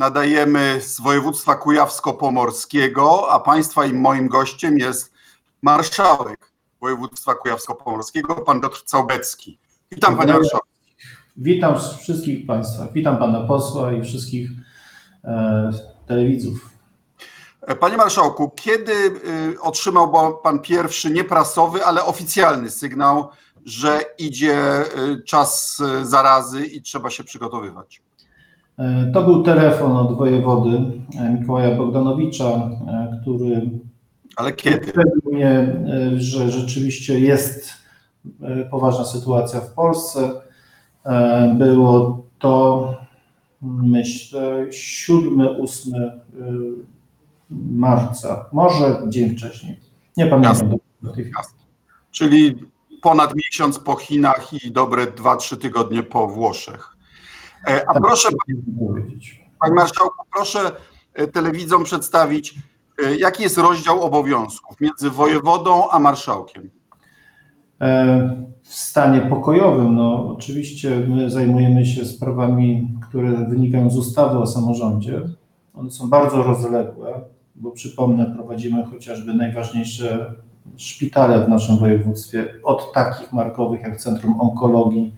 Nadajemy z województwa kujawsko-pomorskiego, a Państwa i moim gościem jest marszałek województwa kujawsko-pomorskiego, pan Piotr Całbecki. Witam panie marszałku. Witam wszystkich Państwa. Witam Pana posła i wszystkich e, telewidzów. Panie marszałku, kiedy y, otrzymał pan pierwszy nieprasowy, ale oficjalny sygnał, że idzie y, czas y, zarazy i trzeba się przygotowywać? E, To był telefon od wojewody e, Mikołaja Bogdanowicza, e, który Ale kiedy? mnie, że rzeczywiście jest poważna sytuacja w Polsce. Było to, myślę, 7-8 marca, może dzień wcześniej. Nie pamiętam. Czyli ponad miesiąc po Chinach i dobre 2-3 tygodnie po Włoszech. E, A proszę, powiedzieć. panie marszałku, proszę e, telewidzom przedstawić, e, jaki jest rozdział obowiązków między wojewodą a marszałkiem. W stanie pokojowym, no oczywiście my zajmujemy się sprawami, które wynikają z ustawy o samorządzie. One są bardzo rozległe, bo przypomnę, prowadzimy chociażby najważniejsze szpitale w naszym województwie, od takich markowych jak Centrum Onkologii,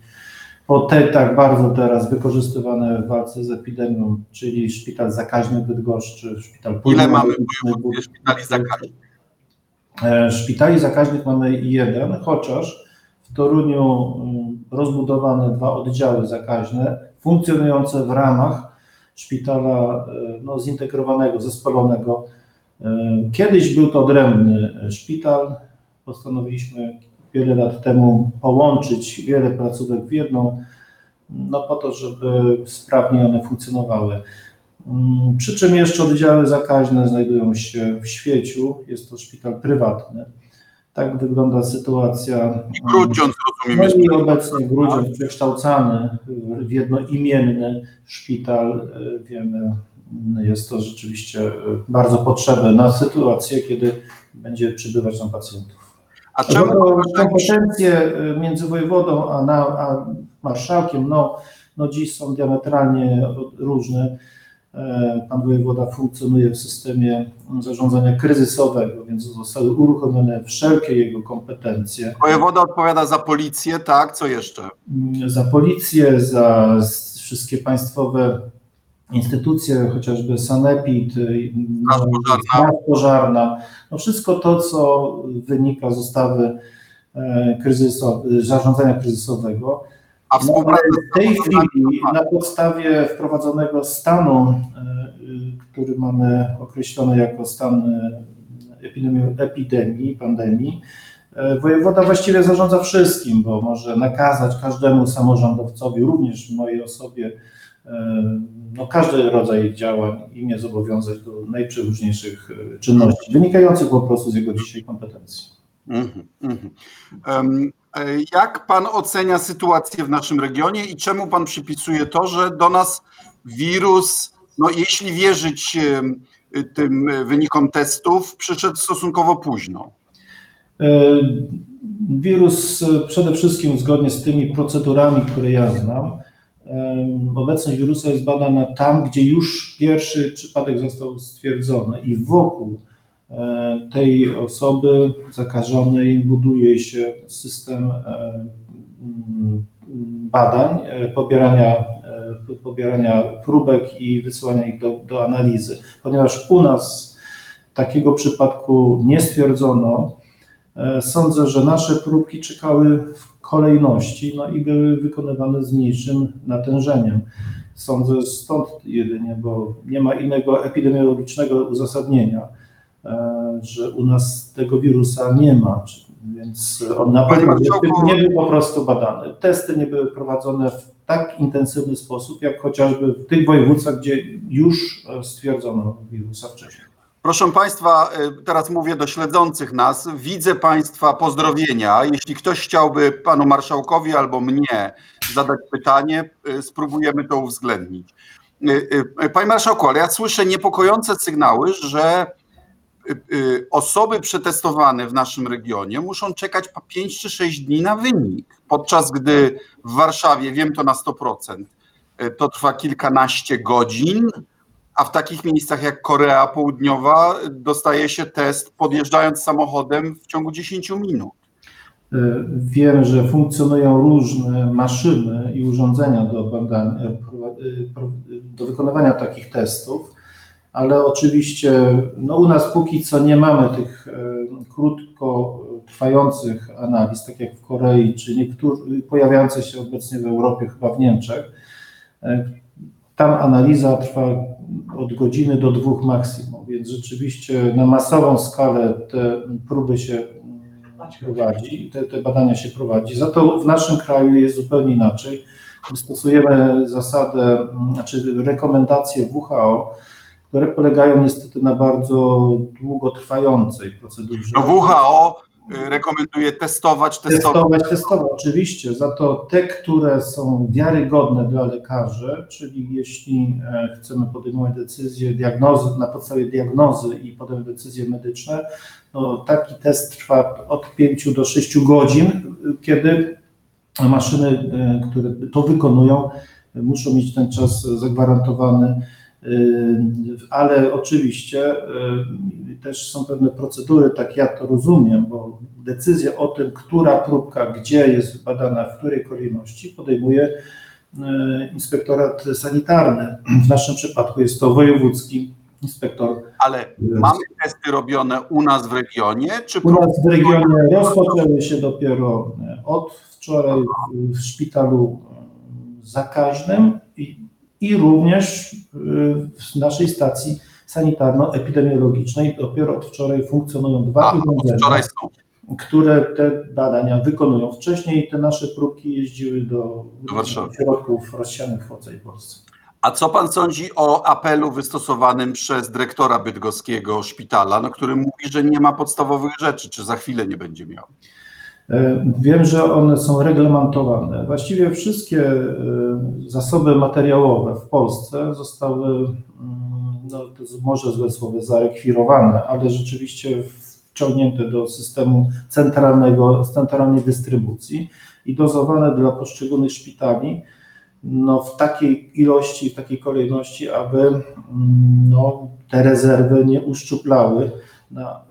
po te tak bardzo teraz wykorzystywane w walce z epidemią, czyli Szpital Zakaźny w Bydgoszczy, Szpital Ile mamy szpitali zakaźnych? E, Szpitali zakaźnych mamy jeden, chociaż w Toruniu mm, rozbudowane dwa oddziały zakaźne, funkcjonujące w ramach szpitala e, no, zintegrowanego, zespolonego. E, Kiedyś był to odrębny szpital. Postanowiliśmy wiele lat temu połączyć wiele placówek w jedną, no po to, żeby sprawnie one funkcjonowały. Mm, Przy czym jeszcze oddziały zakaźne znajdują się w Świeciu. Jest to szpital prywatny. Tak wygląda sytuacja. Grudziądz, rozumiem, No i obecnie Grudziądz przekształcany w jednoimienny szpital. y, Wiemy, jest to rzeczywiście y, bardzo potrzebne na sytuację, kiedy będzie przybywać tam pacjentów. A czemu kompetencje y, między wojewodą a, na, a marszałkiem no, no dziś są diametralnie różne. E, Pan wojewoda funkcjonuje w systemie zarządzania kryzysowego, więc zostały uruchomione wszelkie jego kompetencje wojewoda odpowiada za policję, tak? Co jeszcze? mm, za policję, za wszystkie państwowe instytucje, chociażby Sanepid, y, Straż no, pożarna. Straż pożarna, no wszystko to, co wynika z ustawy e, zarządzania kryzysowego. A No, w tej chwili na podstawie wprowadzonego stanu, y, y, który mamy określony jako stan epidemii, epidemii pandemii, wojewoda właściwie zarządza wszystkim, bo może nakazać każdemu samorządowcowi, również mojej osobie, no, każdy rodzaj działań i mnie zobowiązać do najprzeróżniejszych y, czynności, wynikających po prostu z jego dzisiaj kompetencji. Mhm, mhm. E, Jak pan ocenia sytuację w naszym regionie i czemu pan przypisuje to, że do nas wirus, no jeśli wierzyć tym wynikom testów, przyszedł stosunkowo późno? E, Wirus e, przede wszystkim zgodnie z tymi procedurami, które ja znam, obecność wirusa jest badana tam, gdzie już pierwszy przypadek został stwierdzony i wokół e, tej osoby zakażonej buduje się system e, mm, badań, e, pobierania, pobierania próbek i wysyłania ich do, do analizy. Ponieważ u nas takiego przypadku nie stwierdzono, Sądzę, że nasze próbki czekały w kolejności no i były wykonywane z mniejszym natężeniem. Sądzę stąd jedynie, bo nie ma innego epidemiologicznego uzasadnienia, e, że u nas tego wirusa nie ma. Więc on na pewno nie był po prostu badany. Testy nie były prowadzone w tak intensywny sposób, jak chociażby w tych województwach, gdzie już e, stwierdzono wirusa wcześniej. Proszę Państwa, y, teraz mówię do śledzących nas. Widzę Państwa pozdrowienia. Jeśli ktoś chciałby Panu Marszałkowi albo mnie zadać pytanie, y, spróbujemy to uwzględnić. Y, Panie Marszałku, ale ja słyszę niepokojące sygnały, że osoby przetestowane w naszym regionie muszą czekać po 5 czy 6 dni na wynik, podczas gdy w Warszawie, wiem to na 100%, y, to trwa kilkanaście godzin, A w takich miejscach jak Korea Południowa dostaje się test podjeżdżając samochodem w ciągu 10 minut. E, Wiem, że funkcjonują różne maszyny i urządzenia do e, e, do wykonywania takich testów, ale oczywiście no u nas póki co nie mamy tych krótko trwających analiz, tak jak w Korei, czy pojawiające się obecnie w Europie, chyba w Niemczech. Tam analiza trwa od godziny do dwóch maksimum, więc rzeczywiście na masową skalę te próby się mm, prowadzi, te, te badania się prowadzi. Za to w naszym kraju jest zupełnie inaczej. My Stosujemy zasadę, mm, znaczy rekomendacje WHO, które polegają niestety na bardzo długotrwającej procedurze. No WHO rekomenduje testować, testować. Testować, testować, oczywiście. Za to te, które są wiarygodne dla lekarzy, czyli jeśli e, chcemy podejmować decyzje, diagnozy, na podstawie diagnozy i potem decyzje medyczne, taki test trwa od 5 do 6 godzin, y, kiedy maszyny, e, które to wykonują, muszą mieć ten czas zagwarantowany. Y, Ale oczywiście y, też są pewne procedury, tak ja to rozumiem, bo decyzję o tym, która próbka gdzie jest badana, w której kolejności, podejmuje y, inspektorat sanitarny. W naszym przypadku jest to wojewódzki inspektor. Ale mamy testy robione u nas w regionie, czy U nas w regionie rozpoczęły się dopiero od wczoraj w- szpitalu zakaźnym i, i również e, w naszej stacji sanitarno-epidemiologicznej. Dopiero od wczoraj funkcjonują dwa A, urządzenia, które te badania wykonują. Wcześniej te nasze próbki jeździły do, Do środków rozsianych w całej Polsce. A co pan sądzi o apelu wystosowanym przez dyrektora bydgoskiego szpitala, no, który mówi, że nie ma podstawowych rzeczy, czy za chwilę nie będzie miał? E, Wiem, że one są reglamentowane. Właściwie wszystkie e, zasoby materiałowe w Polsce zostały, mm, no to może złe słowo, zarekwirowane, ale rzeczywiście wciągnięte do systemu centralnego, centralnej dystrybucji i dozowane dla poszczególnych szpitali no, w takiej ilości, w takiej kolejności, aby mm, no, te rezerwy nie uszczuplały na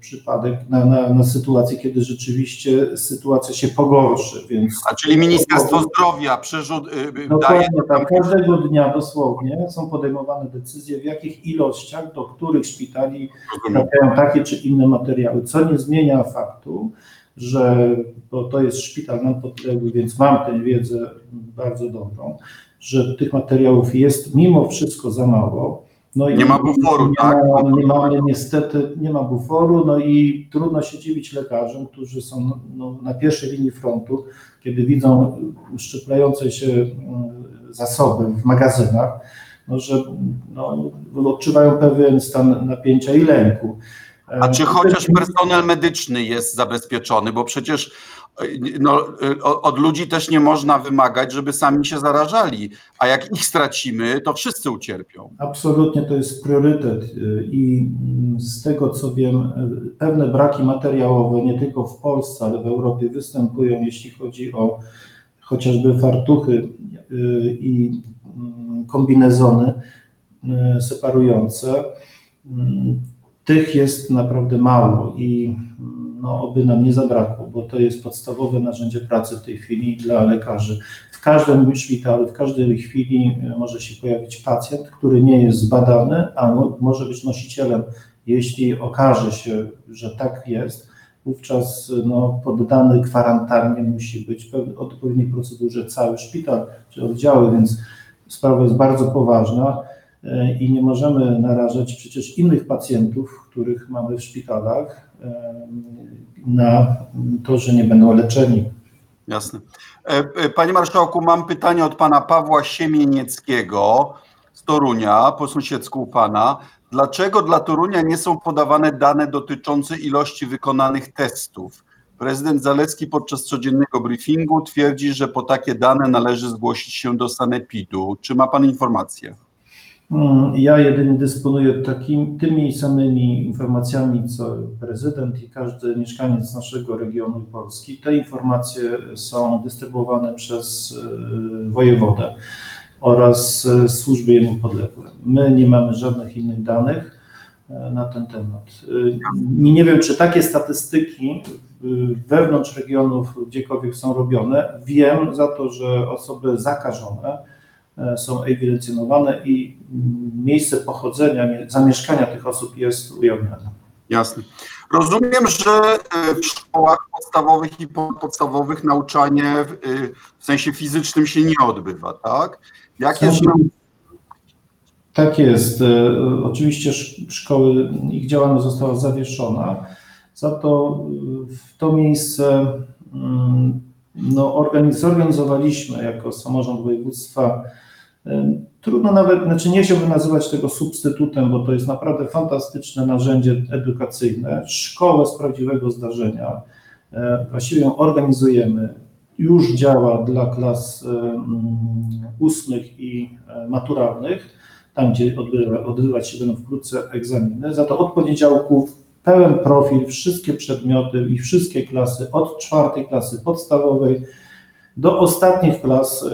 przypadek, na, na, na sytuację, kiedy rzeczywiście sytuacja się pogorszy, więc A czyli Ministerstwo Zdrowia przyrzut, y, y, daje tak, każdego dnia dosłownie są podejmowane decyzje, w jakich ilościach, do których szpitali trafiają takie czy inne materiały, co nie zmienia faktu, że, bo to jest szpital nam podległy, więc mam tę wiedzę bardzo dobrą, że tych materiałów jest mimo wszystko za mało. No i Nie ma buforu, nie tak? Ma, nie mamy niestety, nie ma buforu, no i trudno się dziwić lekarzom, którzy są no, na pierwszej linii frontu, kiedy widzą szczeplające się mm, zasoby w magazynach, no, że no, odczuwają pewien stan napięcia i lęku. A czy chociaż personel medyczny jest zabezpieczony? Bo przecież y, no, o- od ludzi też nie można wymagać, żeby sami się zarażali. A jak ich stracimy, to wszyscy ucierpią. Absolutnie to jest priorytet y, i mm, z tego co wiem, pewne braki materiałowe nie tylko w Polsce, ale w Europie występują, jeśli chodzi o chociażby fartuchy i mm, kombinezony separujące. Tych jest naprawdę mało i no, oby nam nie zabrakło, bo to jest podstawowe narzędzie pracy w tej chwili dla lekarzy. W każdym szpitalu, w każdej chwili e, może się pojawić pacjent, który nie jest zbadany, a mo- może być nosicielem. Jeśli okaże się, że tak jest, wówczas no, poddany kwarantannie musi być odpowiedniej procedurze cały szpital czy oddziały, więc sprawa jest bardzo poważna i nie możemy narażać przecież innych pacjentów, których mamy w szpitalach, na to, że nie będą leczeni. Jasne. E, e, Panie Marszałku, mam pytanie od pana Pawła Siemienieckiego z Torunia, po sąsiedzku u pana. Dlaczego dla Torunia nie są podawane dane dotyczące ilości wykonanych testów? Prezydent Zalewski podczas codziennego briefingu twierdzi, że po takie dane należy zgłosić się do Sanepidu. Czy ma pan informację? Mm, Ja jedynie dysponuję takim, tymi samymi informacjami, co prezydent i każdy mieszkaniec naszego regionu Polski. Te informacje są dystrybuowane przez y, wojewodę. oraz e, służby jemu podległe. My nie mamy żadnych innych danych e, na ten temat. Nie wiem, czy takie statystyki wewnątrz regionów gdziekolwiek są robione. Wiem za to, że osoby zakażone są ewidencjonowane i mm, miejsce pochodzenia, mie- zamieszkania tych osób jest ujawniane. Jasne. Rozumiem, że e, w szkołach podstawowych i podstawowych nauczanie w, e, w sensie fizycznym się nie odbywa, tak? Jak jest Są- Tak jest. E, Oczywiście sz- szkoły, ich działalność została zawieszona. Za to e, w to miejsce mm, no, organiz- zorganizowaliśmy jako samorząd województwa. Trudno nawet, znaczy nie chciałbym nazywać tego substytutem, bo to jest naprawdę fantastyczne narzędzie edukacyjne. Szkołę z prawdziwego zdarzenia. E, Właściwie ją organizujemy. Już działa dla klas ósmych i e, maturalnych tam gdzie odbywa, odbywać się będą wkrótce egzaminy. Za to od poniedziałku pełen profil, wszystkie przedmioty i wszystkie klasy, od czwartej klasy podstawowej do ostatnich klas y,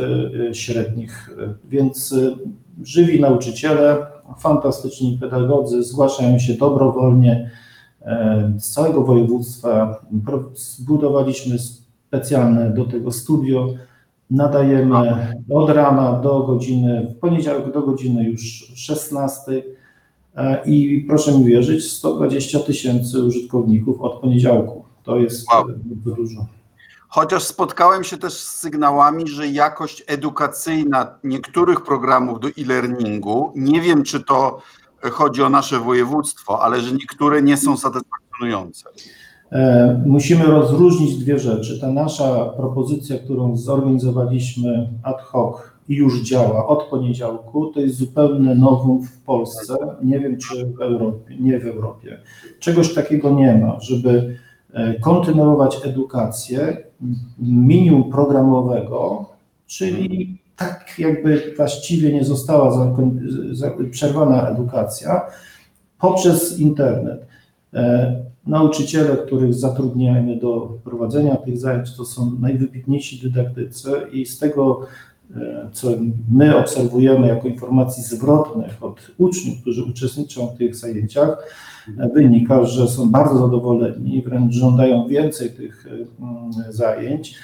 y, średnich. Więc y, żywi nauczyciele, fantastyczni pedagodzy zgłaszają się dobrowolnie e, z całego województwa. Zbudowaliśmy specjalne do tego studio. Nadajemy od rana do godziny, w poniedziałek do godziny już 16 e, i proszę mi wierzyć, 120 tysięcy użytkowników od poniedziałku. To jest Wow. dużo. Chociaż spotkałem się też z sygnałami, że jakość edukacyjna niektórych programów do e-learningu, nie wiem czy to chodzi o nasze województwo, ale że niektóre nie są satysfakcjonujące. E, Musimy rozróżnić dwie rzeczy. Ta nasza propozycja, którą zorganizowaliśmy ad hoc i już działa od poniedziałku, to jest zupełne nowum w Polsce. Nie wiem, czy w Europie, nie w Europie. Czegoś takiego nie ma, żeby e, kontynuować edukację minimum programowego, czyli tak jakby właściwie nie została przerwana edukacja poprzez internet. E, Nauczyciele, których zatrudniamy do prowadzenia tych zajęć, to są najwybitniejsi dydaktycy i z tego, co my obserwujemy jako informacji zwrotnych od uczniów, którzy uczestniczą w tych zajęciach, e, wynika, że są bardzo zadowoleni, wręcz żądają więcej tych e, mm, zajęć.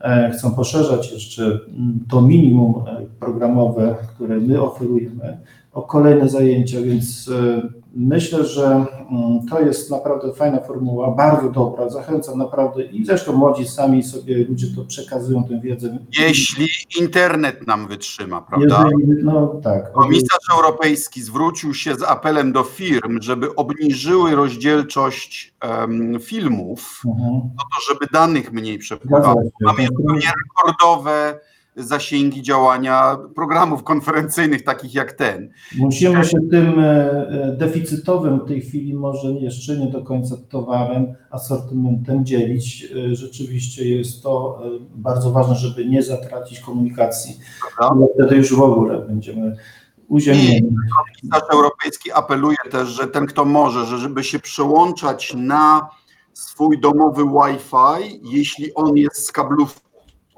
E, Chcą poszerzać jeszcze mm, to minimum e, programowe, które my oferujemy, o kolejne zajęcia, więc e, myślę, że mm, to jest naprawdę fajna formuła, bardzo dobra. Zachęcam naprawdę i zresztą młodzi sami sobie ludzie to przekazują tę wiedzę. Jeśli internet nam wytrzyma, prawda? Jeżeli, no tak. Komisarz Europejski zwrócił się z apelem do firm, żeby obniżyły rozdzielczość em, filmów, Mhm. no to żeby danych mniej przepływało. Mamy zupełnie rekordowe zasięgi działania programów konferencyjnych takich jak ten. Musimy się tym e, e, deficytowym w tej chwili, może jeszcze nie do końca towarem, asortymentem dzielić. E, Rzeczywiście jest to bardzo ważne, żeby nie zatracić komunikacji. Prawda? Wtedy już w ogóle będziemy uziemnieni. Komisarz Europejski apeluje też, że ten kto może, że żeby się przełączać na swój domowy Wi-Fi, jeśli on jest z kablów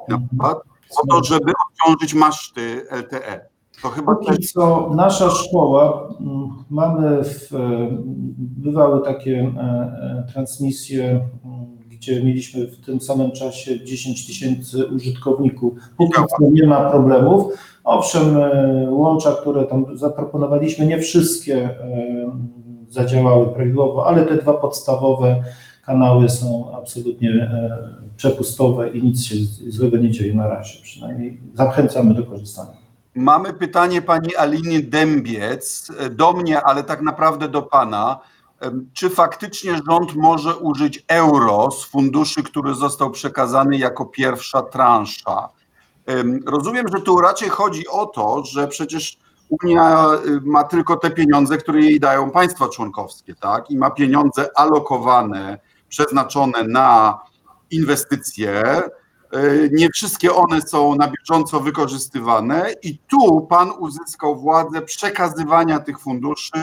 na przykład, po to, żeby odciążyć maszty LTE. To chyba Póki co nasza szkoła, mm, mamy, w, e, bywały takie e, e, transmisje, mm, gdzie mieliśmy w tym samym czasie 10 tysięcy użytkowników. Póki co nie ma problemów. Owszem, łącza, które tam zaproponowaliśmy, nie wszystkie zadziałały prawidłowo, ale te dwa podstawowe kanały są absolutnie e, przepustowe i nic się złego nie dzieje na razie. Przynajmniej zachęcamy do korzystania. Mamy pytanie pani Aliny Dębiec e, do mnie, ale tak naprawdę do pana. Em, Czy faktycznie rząd może użyć euro z funduszy, który został przekazany jako pierwsza transza? Em, Rozumiem, że tu raczej chodzi o to, że przecież Unia ma tylko te pieniądze, które jej dają państwa członkowskie, tak? I ma pieniądze alokowane, przeznaczone na inwestycje, Y, Nie wszystkie one są na bieżąco wykorzystywane, i tu pan uzyskał władzę przekazywania tych funduszy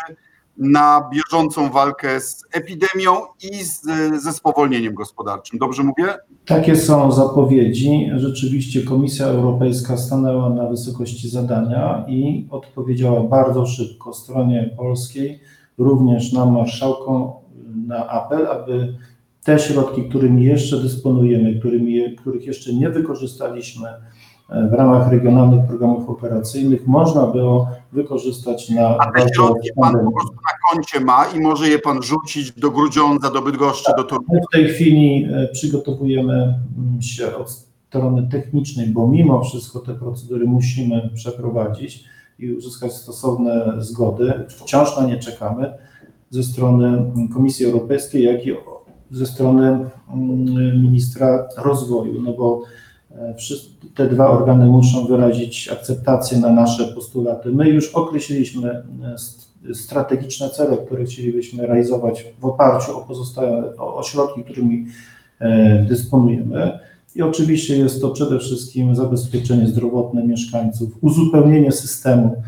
na bieżącą walkę z epidemią i z, ze spowolnieniem gospodarczym. Dobrze mówię? Takie są zapowiedzi. Rzeczywiście Komisja Europejska stanęła na wysokości zadania i odpowiedziała bardzo szybko stronie polskiej, również nam marszałkom na apel, aby te środki, którymi jeszcze dysponujemy, którymi, których jeszcze nie wykorzystaliśmy e, w ramach regionalnych programów operacyjnych, można było wykorzystać na A te środki pan po prostu na koncie ma i może je pan rzucić do Grudziądza, do Bydgoszczy, do Torunia. My w tej chwili e, przygotowujemy mm, się od strony technicznej, bo mimo wszystko te procedury musimy przeprowadzić i uzyskać stosowne zgody. Wciąż na nie czekamy ze strony Komisji Europejskiej, jak i ze strony mm, ministra rozwoju, no bo e, te dwa organy muszą wyrazić akceptację na nasze postulaty. My już określiliśmy e, st- strategiczne cele, które chcielibyśmy realizować w oparciu o pozostałe o, o środki, którymi e, dysponujemy. I oczywiście jest to przede wszystkim zabezpieczenie zdrowotne mieszkańców, uzupełnienie systemu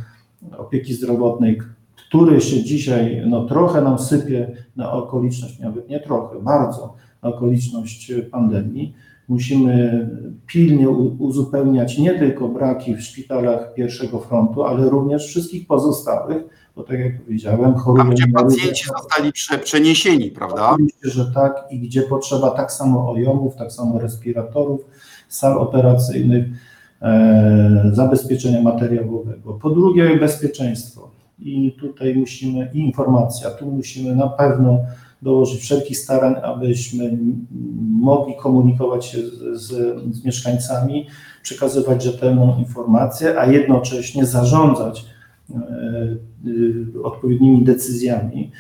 opieki zdrowotnej, który się dzisiaj no, trochę nam sypie na okoliczność, nawet nie trochę, bardzo na okoliczność pandemii. Musimy pilnie uzupełniać nie tylko braki w szpitalach pierwszego frontu, ale również wszystkich pozostałych, bo tak jak powiedziałem, Tam, chorują gdzie na różne- pacjenci zostali prze, przeniesieni, prawda? Oczywiście, że tak i gdzie potrzeba tak samo ojomów, tak samo respiratorów, sal operacyjnych, e, zabezpieczenia materiałowego. Po drugie bezpieczeństwo i tutaj musimy, i informacja, tu musimy na pewno dołożyć wszelkich starań, abyśmy mogli komunikować się z, z, z mieszkańcami, przekazywać rzetelną informację, a jednocześnie zarządzać e, y, odpowiednimi decyzjami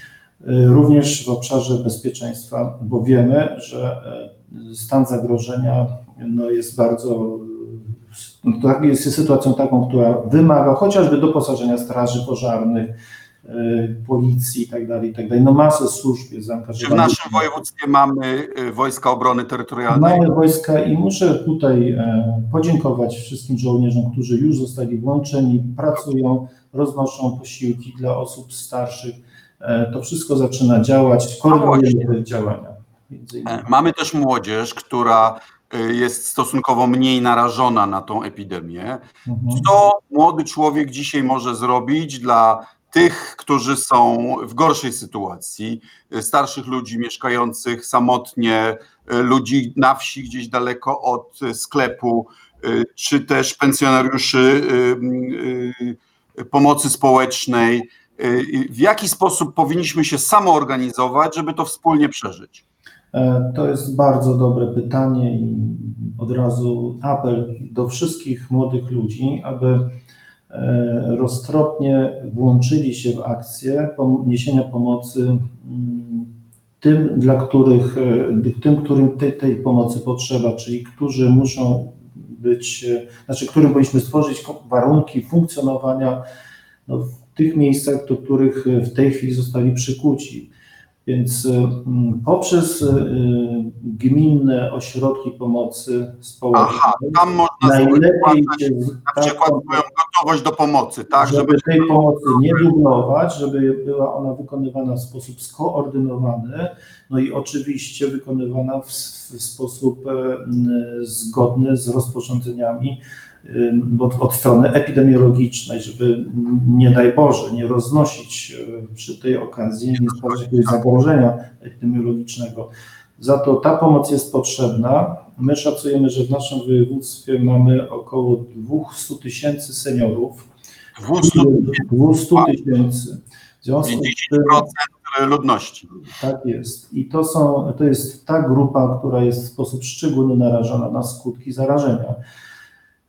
y, również w obszarze bezpieczeństwa, bo wiemy, że stan zagrożenia no, jest bardzo, jest sytuacją taką, która wymaga chociażby doposażenia straży pożarnych, e, policji i tak dalej, i tak dalej. No masę służb jest Czy w zaangażowanych. naszym województwie mamy y, Wojska Obrony Terytorialnej? Mamy wojska i muszę tutaj e, podziękować wszystkim żołnierzom, którzy już zostali włączeni, pracują, roznoszą posiłki dla osób starszych. E, To wszystko zaczyna działać, koordynujemy działania. E, Mamy też młodzież, która y, jest stosunkowo mniej narażona na tą epidemię. Mhm. Co młody człowiek dzisiaj może zrobić dla tych, którzy są w gorszej sytuacji, y, starszych ludzi mieszkających samotnie, y, ludzi na wsi gdzieś daleko od y, sklepu, y, czy też pensjonariuszy y, y, pomocy społecznej. Y, W jaki sposób powinniśmy się samoorganizować, żeby to wspólnie przeżyć? E, To jest bardzo dobre pytanie i od razu apel do wszystkich młodych ludzi, aby e, roztropnie włączyli się w akcję niesienia pomocy mm, tym, dla których, e, tym, którym tej, tej pomocy potrzeba, czyli którzy muszą być, znaczy którym powinniśmy stworzyć warunki funkcjonowania no, w tych miejscach, do których w tej chwili zostali przykuci. Więc y, mm, poprzez y, gminne ośrodki pomocy społecznej Aha, tam można najlepiej się na przykład swoją gotowość do pomocy, tak? żeby, Żeby tej pomocy nie dublować, żeby była ona wykonywana w sposób skoordynowany, no i oczywiście wykonywana w, w sposób e, m, zgodny z rozporządzeniami od, od strony epidemiologicznej, żeby m, nie daj Boże nie roznosić e, przy tej okazji, nie jakiegoś zagrożenia epidemiologicznego. Za to ta pomoc jest potrzebna. My szacujemy, że w naszym województwie mamy około 200 tysięcy seniorów, 200 200 tysięcy. W związku z tym, 10% ludności. tak jest. I to, są, to jest ta grupa, która jest w sposób szczególny narażona na skutki zarażenia.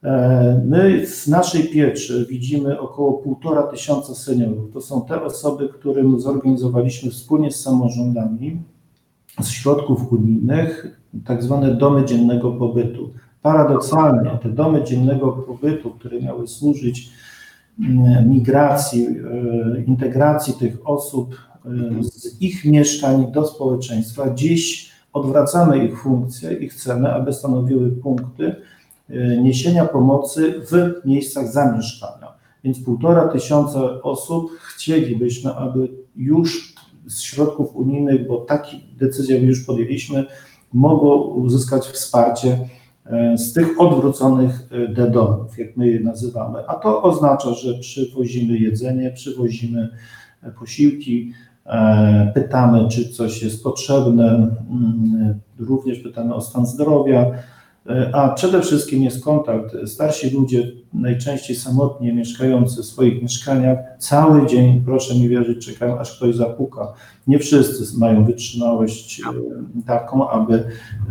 E, My w naszej pieczy widzimy około półtora tysiąca seniorów. To są te osoby, którym zorganizowaliśmy wspólnie z samorządami z środków unijnych tak zwane domy dziennego pobytu. Paradoksalnie te domy dziennego pobytu, które miały służyć mm, migracji, e, integracji tych osób e, z ich mieszkań do społeczeństwa, dziś odwracamy ich funkcję i chcemy, aby stanowiły punkty niesienia pomocy w miejscach zamieszkania. więc półtora tysiąca osób chcielibyśmy, aby już z środków unijnych, bo takie decyzje już podjęliśmy, mogło uzyskać wsparcie e, z tych odwróconych e, dedonów, jak my je nazywamy. A to oznacza, że przywozimy jedzenie, przywozimy e, posiłki, e, pytamy, czy coś jest potrzebne, mm, również pytamy o stan zdrowia, e, a przede wszystkim jest kontakt. Starsi ludzie, najczęściej samotnie mieszkający w swoich mieszkaniach, cały dzień, proszę mi wierzyć, czekają, aż ktoś zapuka. Nie wszyscy mają wytrzymałość e, taką, aby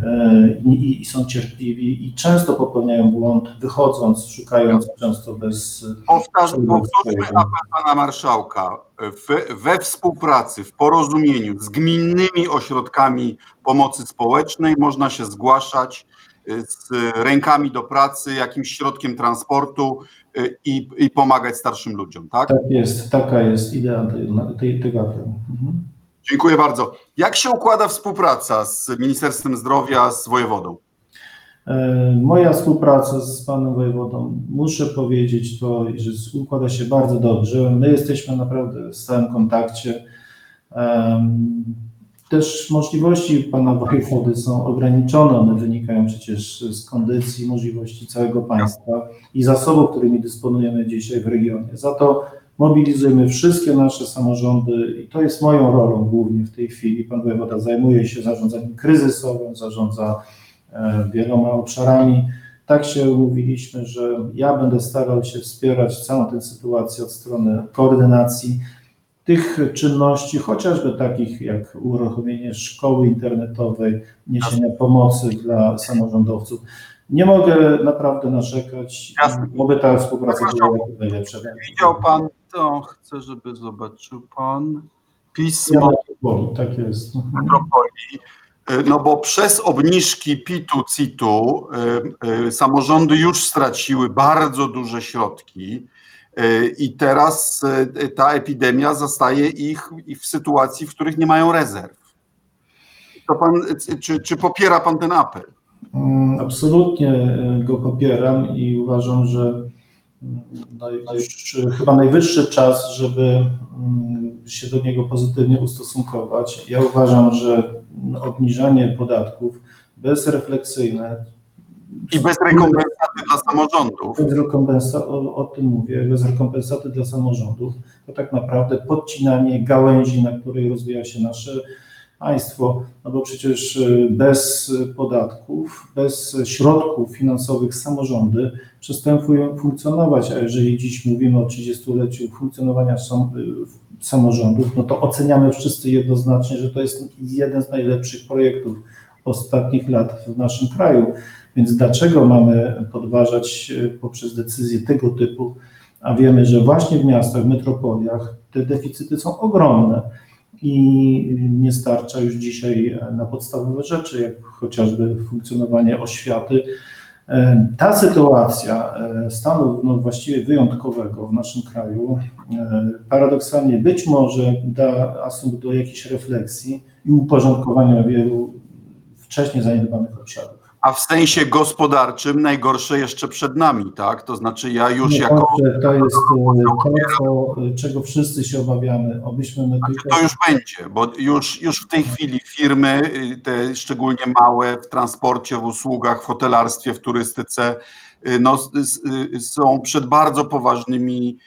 e, i, i są cierpliwi i często popełniają błąd, wychodząc, szukając często bez. Powtórzmy apel pana marszałka. We współpracy, w porozumieniu z gminnymi ośrodkami pomocy społecznej można się zgłaszać z rękami do pracy, jakimś środkiem transportu y, i, i pomagać starszym ludziom, tak? Tak jest, taka jest idea tej, tego apelu. Mhm. Dziękuję bardzo. Jak się układa współpraca z Ministerstwem Zdrowia, z wojewodą? E, Moja współpraca z panem wojewodą, muszę powiedzieć to, że układa się bardzo dobrze. My jesteśmy naprawdę w stałym kontakcie. Też możliwości pana wojewody są ograniczone, one wynikają przecież z kondycji, możliwości całego państwa i zasobów, którymi dysponujemy dzisiaj w regionie. Za to mobilizujemy wszystkie nasze samorządy i to jest moją rolą głównie w tej chwili. Pan wojewoda zajmuje się zarządzaniem kryzysowym, zarządza e, wieloma obszarami. Tak się umówiliśmy, że ja będę starał się wspierać całą tę sytuację od strony koordynacji tych czynności, chociażby takich jak uruchomienie szkoły internetowej, niesienia pomocy dla samorządowców. Nie mogę naprawdę narzekać, Jasne. oby ta współpraca była najlepsza. Widział pan to? Chcę, żeby zobaczył pan Ja pismo boli, tak jest. Metropolii. No bo przez obniżki PIT-u, CIT-u y, y, samorządy już straciły bardzo duże środki i teraz y, ta epidemia zastaje ich ich w sytuacji, w których nie mają rezerw. To pan, czy, czy popiera pan ten apel? Mm, Absolutnie e, go popieram i uważam, że mm, najwyższy, chyba najwyższy czas, żeby mm, się do niego pozytywnie ustosunkować. Ja uważam, że obniżanie podatków bezrefleksyjne I bez rekompensaty dla samorządów. bez rekompensa, o, o tym mówię, bez rekompensaty dla samorządów, to tak naprawdę podcinanie gałęzi, na której rozwija się nasze państwo, no bo przecież y, bez podatków, bez środków finansowych samorządy przestają fu- funkcjonować, a jeżeli dziś mówimy o 30-leciu funkcjonowania y, samorządów, no to oceniamy wszyscy jednoznacznie, że to jest jeden z najlepszych projektów ostatnich lat w naszym kraju. Więc dlaczego mamy podważać e, poprzez decyzje tego typu, a wiemy, że właśnie w miastach, w metropoliach te deficyty są ogromne i nie starcza już dzisiaj e, na podstawowe rzeczy, jak chociażby funkcjonowanie oświaty. E, Ta sytuacja stanu no, właściwie wyjątkowego w naszym kraju paradoksalnie być może da asumpt do jakiejś refleksji i uporządkowania wielu wcześniej zaniedbanych obszarów. A w sensie gospodarczym najgorsze jeszcze przed nami, tak? To znaczy ja już Nie, jako To jest e, to, co, czego wszyscy się obawiamy, obyśmy my tylko... To już będzie, bo już, już w tej chwili firmy, y, te szczególnie małe w transporcie, w usługach, w hotelarstwie, w turystyce, y, no, y, są przed bardzo poważnymi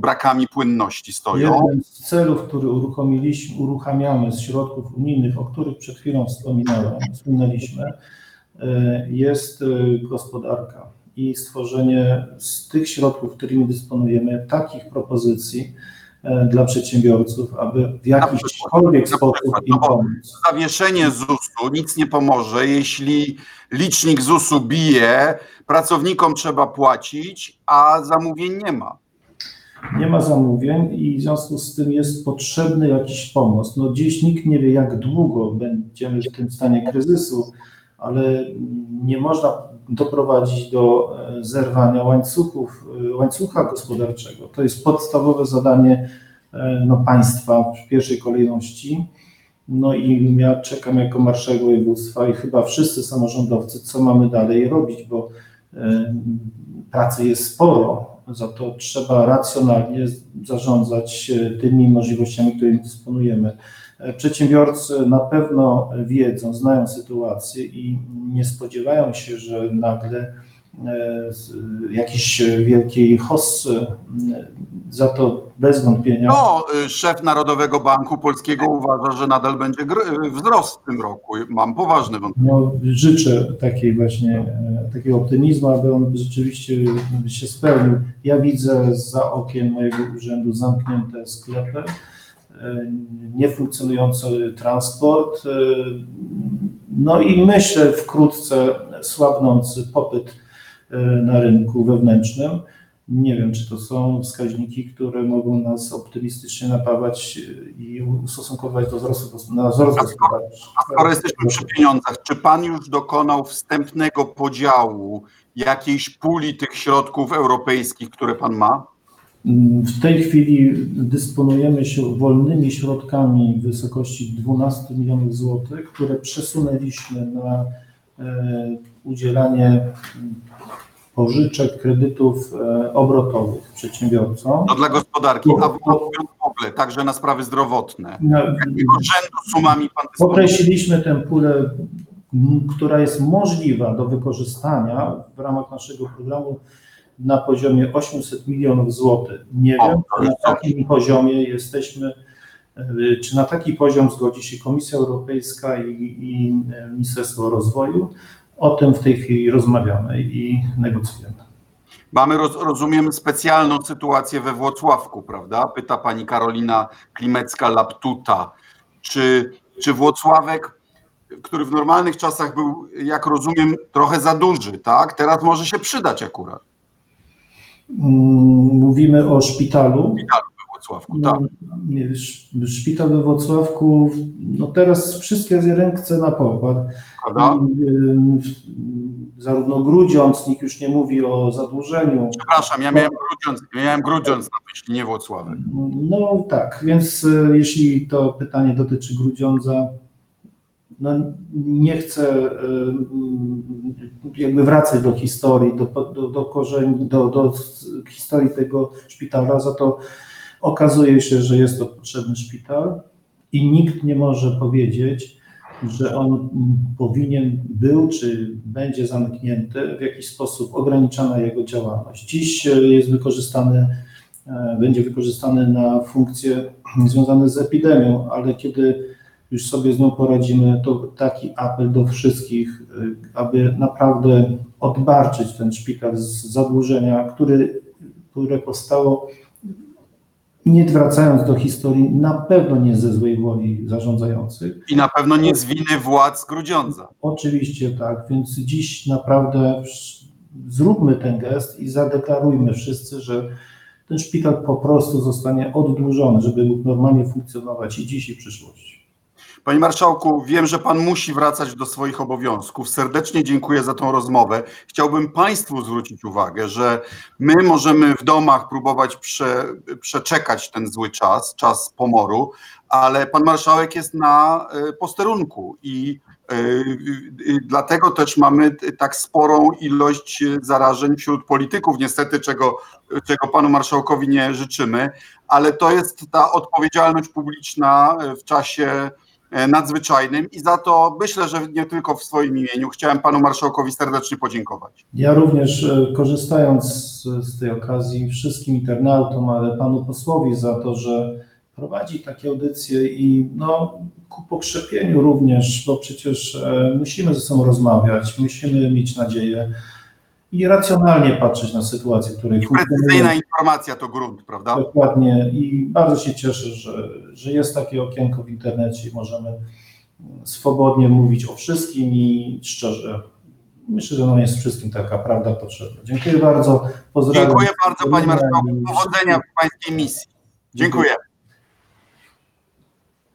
brakami płynności stoją. Jeden z celów, który uruchomiliśmy, uruchamiamy z środków unijnych, o których przed chwilą wspominałem, wspominaliśmy, jest gospodarka i stworzenie z tych środków, którymi dysponujemy, takich propozycji dla przedsiębiorców, aby w jakikolwiek sposób im pomóc. Zawieszenie ZUS-u nic nie pomoże, jeśli licznik ZUS-u bije, pracownikom trzeba płacić, a zamówień nie ma. Nie ma zamówień i w związku z tym jest potrzebny jakiś pomoc. No dziś nikt nie wie, jak długo będziemy w tym stanie kryzysu, ale nie można doprowadzić do e, zerwania łańcuchów, e, łańcucha gospodarczego. To jest podstawowe zadanie e, no, państwa w pierwszej kolejności. No i ja czekam jako marszałek województwa i chyba wszyscy samorządowcy, co mamy dalej robić, bo pracy jest sporo, za to trzeba racjonalnie zarządzać tymi możliwościami, którymi dysponujemy. E, Przedsiębiorcy na pewno wiedzą, znają sytuację i nie spodziewają się, że nagle e, jakiś wielkiej hossy, za to bez wątpienia. No, y, szef Narodowego Banku Polskiego uważa, że nadal będzie y, wzrost w tym roku. Mam poważne wątpliwości. No, życzę takiej właśnie, e, takiego optymizmu, aby on rzeczywiście się spełnił. Ja widzę za okiem mojego urzędu zamknięte sklepy, niefunkcjonujący transport, e, no i myślę wkrótce słabnący popyt e, na rynku wewnętrznym. Nie wiem, czy to są wskaźniki, które mogą nas optymistycznie napawać i ustosunkować do wzrostu, na wzrost gospodarczy. A skoro jesteśmy przy pieniądzach, czy pan już dokonał wstępnego podziału jakiejś puli tych środków europejskich, które pan ma? W tej chwili dysponujemy się wolnymi środkami w wysokości 12 milionów złotych, które przesunęliśmy na e, udzielanie mm, pożyczek, kredytów e, obrotowych przedsiębiorcom. No dla gospodarki, a w ogóle, także na sprawy zdrowotne. Na- Jakiego rzędu sumami pan dysponuje? Określiliśmy tę pulę, która jest możliwa do wykorzystania w ramach naszego programu na poziomie 800 milionów złotych. Nie wiem, czy na takim poziomie jesteśmy, y, czy na taki poziom zgodzi się Komisja Europejska i, i Ministerstwo Rozwoju. O tym w tej chwili rozmawiamy i negocjujemy. Mamy, roz, rozumiem, specjalną sytuację we Włocławku, prawda? Pyta pani Karolina Klimecka-Laptuta. Czy, czy Włocławek, który w normalnych czasach był, jak rozumiem, trochę za duży, tak? Teraz może się przydać akurat Mówimy o szpitalu. we Włocławku, tak? No, sz- Szpital we Włocławku, no teraz wszystkie ręce na pokład. Y, Zarówno Grudziądz, nikt już nie mówi o zadłużeniu. Przepraszam, ja miałem Grudziądz, miałem Grudziądz na myśli, nie Włocławek. No tak, więc y, jeśli to pytanie dotyczy Grudziądza, no nie chcę jakby wracać do historii, do, do, do korzeni, do, do historii tego szpitala, za to okazuje się, że jest to potrzebny szpital i nikt nie może powiedzieć, że on powinien był czy będzie zamknięty, w jakiś sposób ograniczana jego działalność. Dziś e, jest wykorzystany, e, będzie wykorzystany na funkcje związane z epidemią, ale kiedy już sobie z nią poradzimy, to taki apel do wszystkich, e, aby naprawdę odbarczyć ten szpital z zadłużenia, który, które powstało nie wracając do historii, na pewno nie ze złej woli zarządzających. I na pewno nie z winy władz Grudziądza. Oczywiście tak, więc dziś naprawdę zróbmy ten gest i zadeklarujmy wszyscy, że ten szpital po prostu zostanie oddłużony, żeby mógł normalnie funkcjonować i dziś i w przyszłości. Panie Marszałku, wiem, że Pan musi wracać do swoich obowiązków. Serdecznie dziękuję za tą rozmowę. Chciałbym Państwu zwrócić uwagę, że my możemy w domach próbować prze, przeczekać ten zły czas, czas pomoru, ale Pan Marszałek jest na e, posterunku i e, e, dlatego też mamy tak sporą ilość zarażeń wśród polityków, niestety, czego, czego Panu Marszałkowi nie życzymy, ale to jest ta odpowiedzialność publiczna w czasie e, nadzwyczajnym i za to myślę, że nie tylko w swoim imieniu chciałem panu marszałkowi serdecznie podziękować. Ja również e, korzystając z, z tej okazji wszystkim internautom, ale panu posłowi za to, że prowadzi takie audycje i no, ku pokrzepieniu również, bo przecież e, musimy ze sobą rozmawiać, musimy mieć nadzieję i racjonalnie patrzeć na sytuację, w której Precyzyjna informacja to grunt, prawda? Dokładnie i bardzo się cieszę, że, że jest takie okienko w internecie i możemy swobodnie mówić o wszystkim i szczerze. Myślę, że no jest wszystkim taka prawda potrzebna. Dziękuję bardzo. Pozdrawiam. Dziękuję bardzo panie marszałku. Powodzenia w pańskiej misji. Dziękuję.